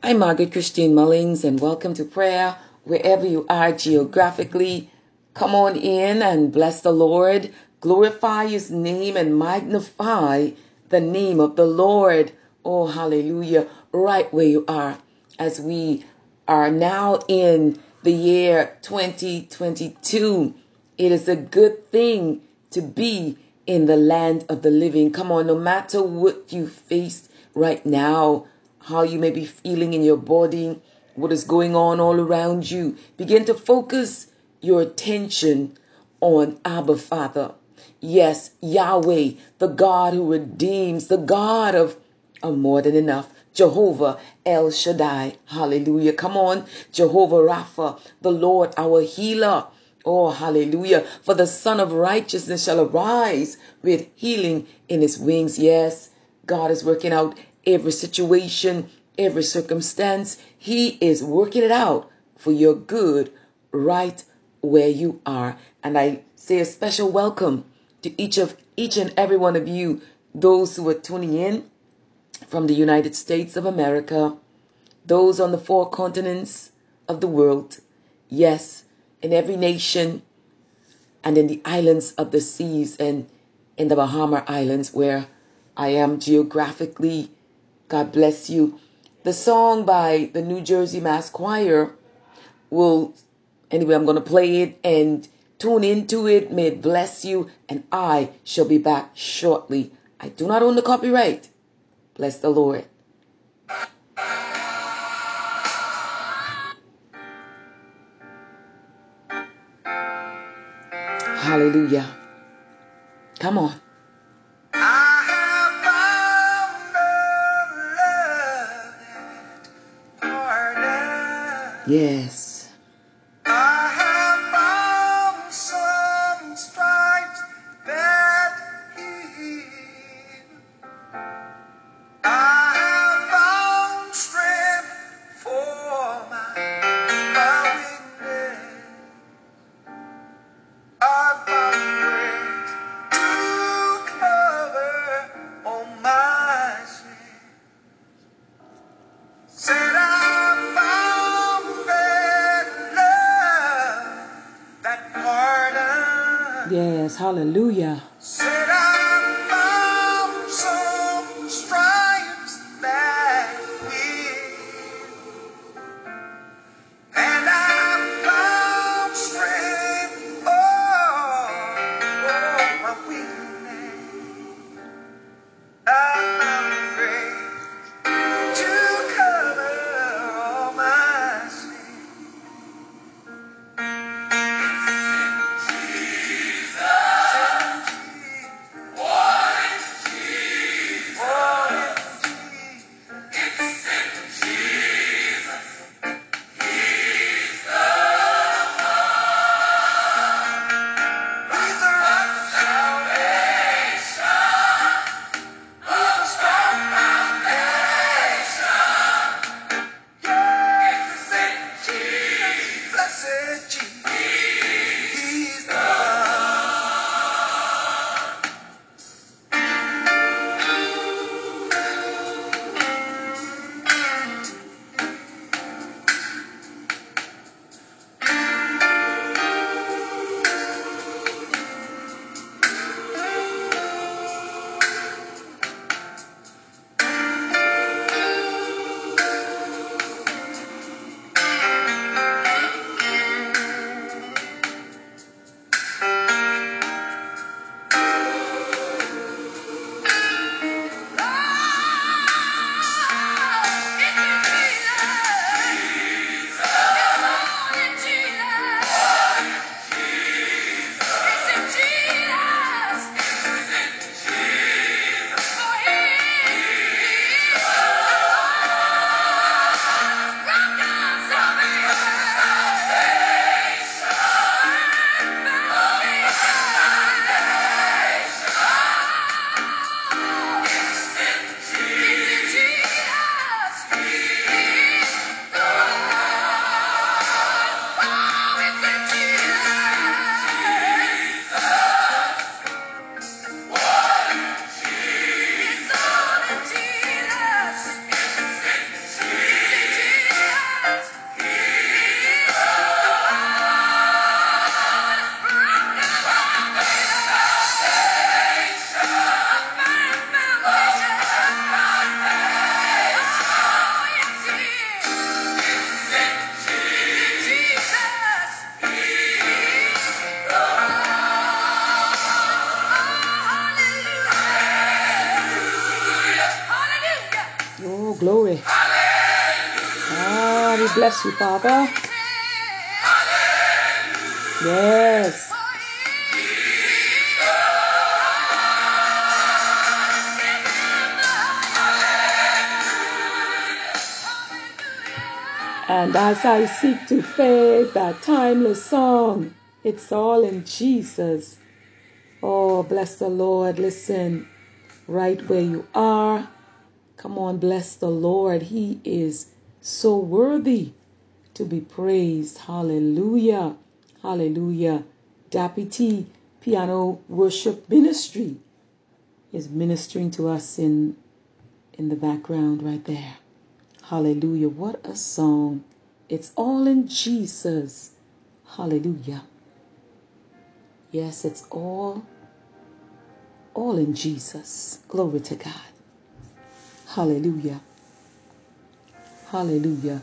I'm Margaret Christine Mullings, and welcome to prayer wherever you are geographically. Come on in and bless the Lord, glorify his name, and magnify the name of the Lord. Oh, hallelujah, right where you are, as we are now in the year 2022. It is a good thing to be in the land of the living. Come on, no matter what you face right now, how you may be feeling in your body, what is going on all around you, begin to focus your attention on Abba Father. Yes, Yahweh, the God who redeems, the God of, more than enough. Jehovah El Shaddai. Hallelujah. Come on. Jehovah Rapha, the Lord our healer. Oh, hallelujah. For the Son of Righteousness shall arise with healing in his wings. Yes, God is working out every situation, every circumstance. He is working it out for your good right where you are. And I say a special welcome to each of each and every one of you, those who are tuning in from the United States of America, those on the four continents of the world, yes, in every nation and in the islands of the seas and in the Bahama Islands where I am geographically. God bless you. The song by the New Jersey Mass Choir will, anyway, I'm going to play it and tune into it. May it bless you, and I shall be back shortly. I do not own the copyright. Bless the Lord. Hallelujah. Come on. Yes. Hallelujah. Bless you, Father. Yes. And as I seek to fade that timeless song, it's all in Jesus. Oh, bless the Lord. Listen, right where you are. Come on, bless the Lord. He is so worthy to be praised. Hallelujah. Hallelujah. T Piano Worship Ministry is ministering to us in in the background right there. Hallelujah. What a song. It's all in Jesus. Hallelujah. Yes, it's all all in Jesus. Glory to God. Hallelujah. Hallelujah.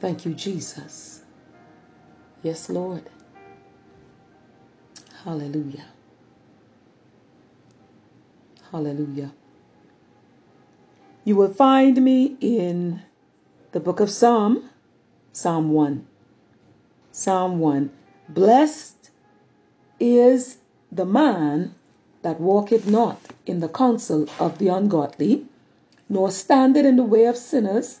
Thank you, Jesus. Yes, Lord. Hallelujah. Hallelujah. You will find me in the book of Psalm, Psalm 1. Psalm 1. Blessed is the man that walketh not in the counsel of the ungodly, nor standeth in the way of sinners,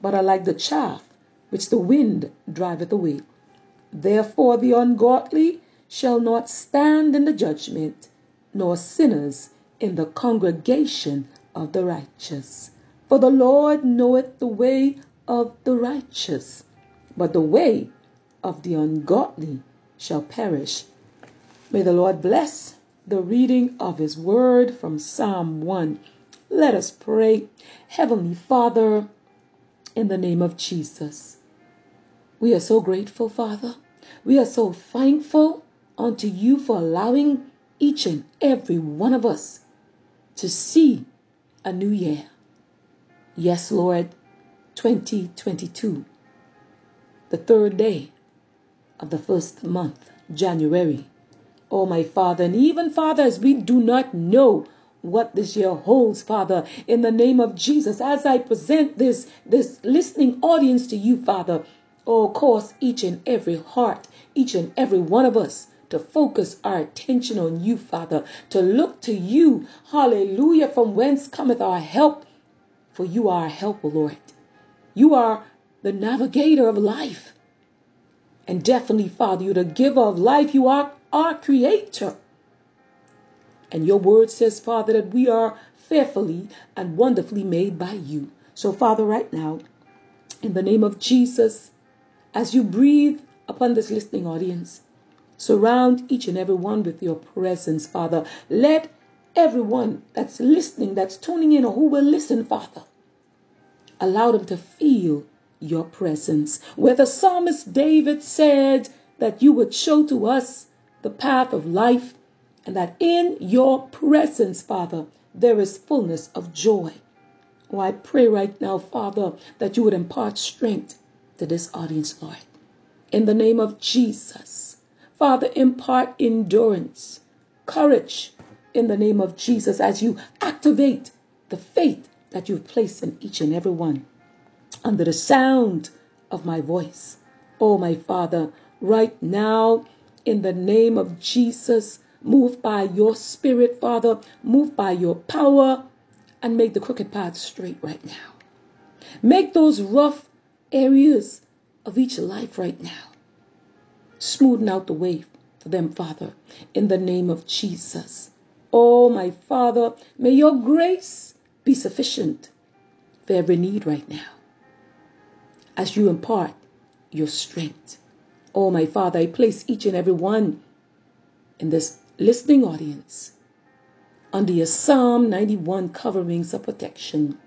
but are like the chaff which the wind driveth away. Therefore the ungodly shall not stand in the judgment, nor sinners in the congregation of the righteous. For the Lord knoweth the way of the righteous, but the way of the ungodly shall perish. May the Lord bless the reading of his word from Psalm 1. Let us pray. Heavenly Father, in the name of Jesus, we are so grateful, Father. We are so thankful unto you for allowing each and every one of us to see a new year. Yes, Lord, 2022, the third day of the first month, January. Oh, my Father, and even, Father, as we do not know what this year holds, Father, in the name of Jesus, as I present this, this listening audience to you, Father, oh, cause each and every heart, each and every one of us to focus our attention on you, Father, to look to you, hallelujah, from whence cometh our help for you are a helper, Lord. You are the navigator of life. And definitely, Father, you're the giver of life. You are our creator. And your word says, Father, that we are fearfully and wonderfully made by you. So, Father, right now, in the name of Jesus, as you breathe upon this listening audience, surround each and every one with your presence, Father. Let everyone that's listening, that's tuning in, or who will listen, Father, allow them to feel your presence. Where the psalmist David said that you would show to us the path of life, and that in your presence, Father, there is fullness of joy. Oh, I pray right now, Father, that you would impart strength to this audience, Lord. In the name of Jesus. Father, impart endurance, courage in the name of Jesus as you activate the faith that you've placed in each and every one under the sound of my voice. Oh, my Father, right now, in the name of Jesus, move by your Spirit, Father, move by your power, and make the crooked path straight right now. Make those rough areas of each life right now. Smoothen out the way for them, Father, in the name of Jesus. Oh, my Father, may your grace be sufficient for every need right now as you impart your strength. Oh, my Father, I place each and every one in this listening audience under your Psalm 91 coverings of protection.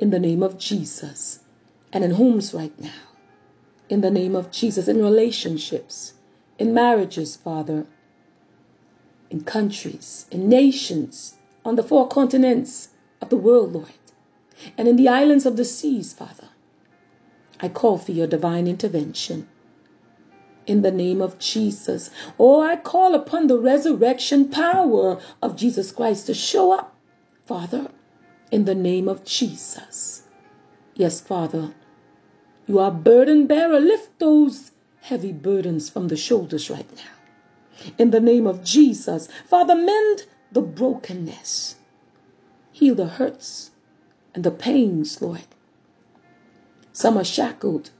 in the name of Jesus. And in homes right now, in the name of Jesus, in relationships, in marriages, Father, in countries, in nations, on the four continents of the world, Lord, and in the islands of the seas, Father. I call for your divine intervention in the name of Jesus. Oh, I call upon the resurrection power of Jesus Christ to show up, Father, in the name of Jesus. Yes, Father, you are burden bearer. Lift those heavy burdens from the shoulders right now. In the name of Jesus, Father, mend the brokenness, heal the hurts and the pains, Lord. Some are shackled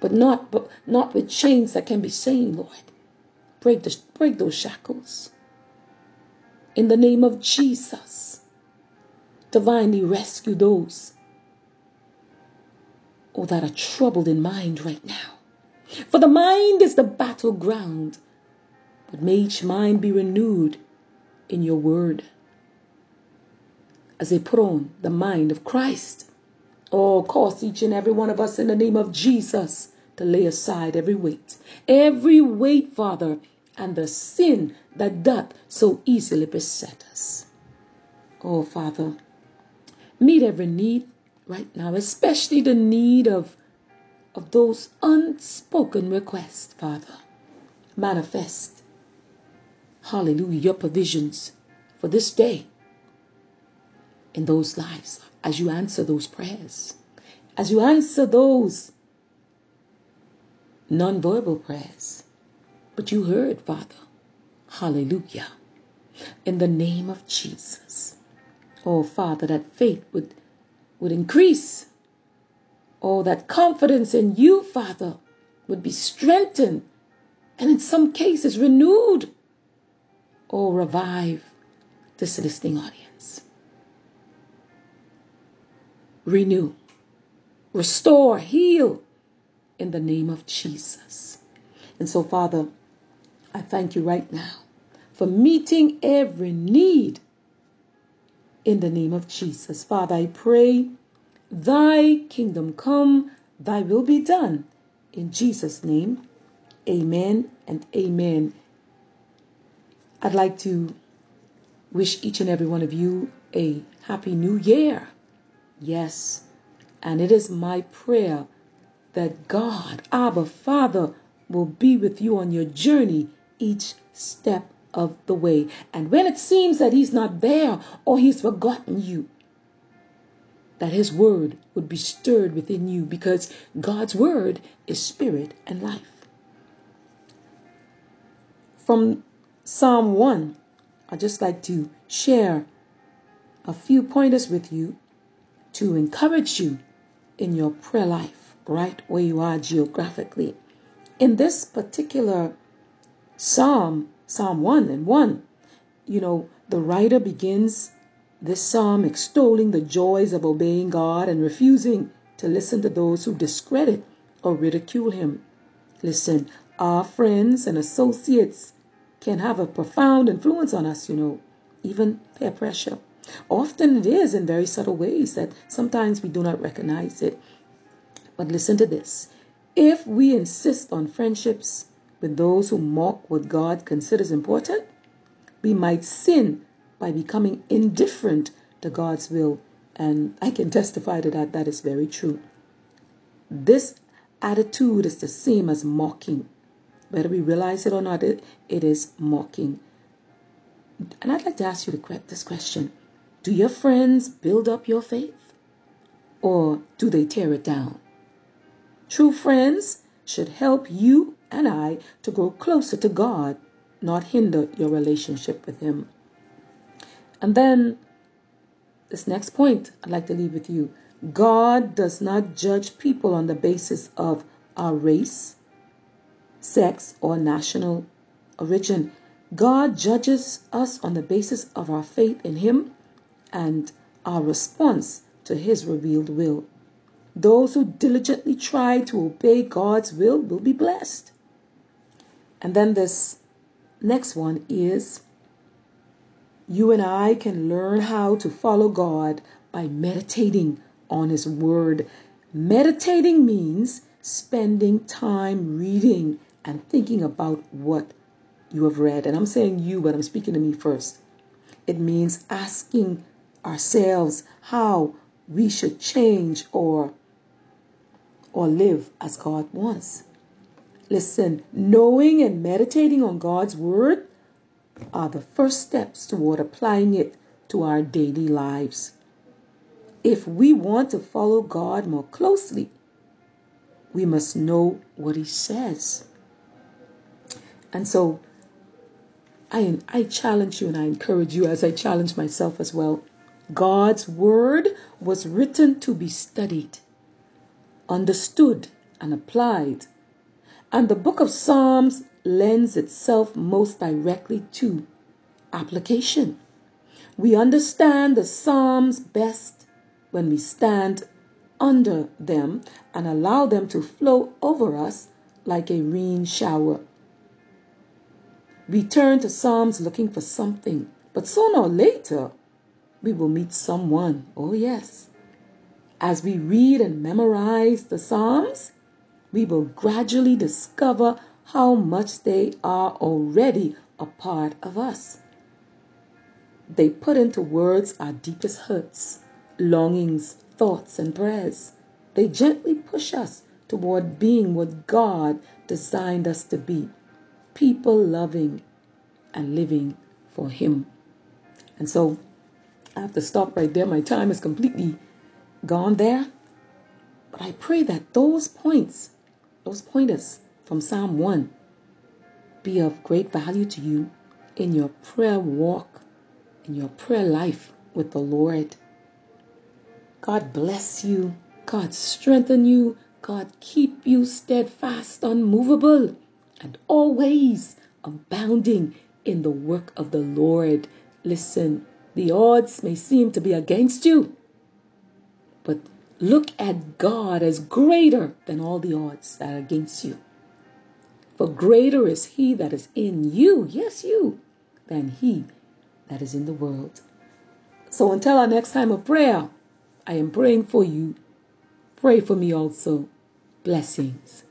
but not but not with chains that can be seen, Lord. Break the, break those shackles. In the name of Jesus, divinely rescue those oh, that are troubled in mind right now. For the mind is the battleground, but may each mind be renewed in your word as they put on the mind of Christ. Oh, cause each and every one of us in the name of Jesus to lay aside every weight, every weight, Father, and the sin that doth so easily beset us. Oh, Father, meet every need right now, especially the need of, of those unspoken requests, Father. Manifest, hallelujah, your provisions for this day in those lives as you answer those prayers, as you answer those nonverbal prayers. But you heard, Father. Hallelujah. In the name of Jesus. Oh, Father, that faith would, would increase. Oh, that confidence in you, Father, would be strengthened and in some cases renewed. Oh, revive this listening audience. Renew, restore, heal, in the name of Jesus. And so, Father, I thank you right now for meeting every need in the name of Jesus. Father, I pray, thy kingdom come, thy will be done. In Jesus' name, amen and amen. I'd like to wish each and every one of you a happy new year. Yes, and it is my prayer that God, Abba, Father, will be with you on your journey each step of the way. And when it seems that He's not there or He's forgotten you, that His word would be stirred within you because God's word is spirit and life. From Psalm 1, I'd just like to share a few pointers with you to encourage you in your prayer life right where you are geographically. In this particular psalm, Psalm 1 and 1, you know, the writer begins this psalm extolling the joys of obeying God and refusing to listen to those who discredit or ridicule him. Listen, our friends and associates can have a profound influence on us, you know, even peer pressure. Often it is in very subtle ways that sometimes we do not recognize it. But listen to this. If we insist on friendships with those who mock what God considers important, we might sin by becoming indifferent to God's will. And I can testify to that. That is very true. This attitude is the same as mocking. Whether we realize it or not, it, it is mocking. And I'd like to ask you this question Do your friends build up your faith? Or do they tear it down? True friends should help you and I to grow closer to God, not hinder your relationship with Him. And then, this next point I'd like to leave with you God does not judge people on the basis of our race, sex, or national origin. God judges us on the basis of our faith in Him and our response to His revealed will. Those who diligently try to obey God's will will be blessed. And then this next one is you and I can learn how to follow God by meditating on His Word. Meditating means spending time reading and thinking about what you have read. And I'm saying you, but I'm speaking to me first. It means asking ourselves how we should change or or live as God wants. Listen, knowing and meditating on God's word are the first steps toward applying it to our daily lives. If we want to follow God more closely, we must know what He says. And so I, I challenge you and I encourage you as I challenge myself as well. God's word was written to be studied, understood, and applied. And the book of Psalms lends itself most directly to application. We understand the Psalms best when we stand under them and allow them to flow over us like a rain shower. We turn to Psalms looking for something, but sooner or later, we will meet someone. Oh, yes. As we read and memorize the Psalms, we will gradually discover how much they are already a part of us. They put into words our deepest hurts, longings, thoughts, and prayers. They gently push us toward being what God designed us to be people loving and living for Him. And so I have to stop right there. My time is completely gone there. But I pray that those points, those pointers from Psalm 1, be of great value to you in your prayer walk, in your prayer life with the Lord. God bless you. God strengthen you. God keep you steadfast, unmovable, and always abounding in the work of the Lord. Listen, the odds may seem to be against you, but look at God as greater than all the odds that are against you. For greater is He that is in you, yes, you, than He that is in the world. So until our next time of prayer, I am praying for you. Pray for me also. Blessings.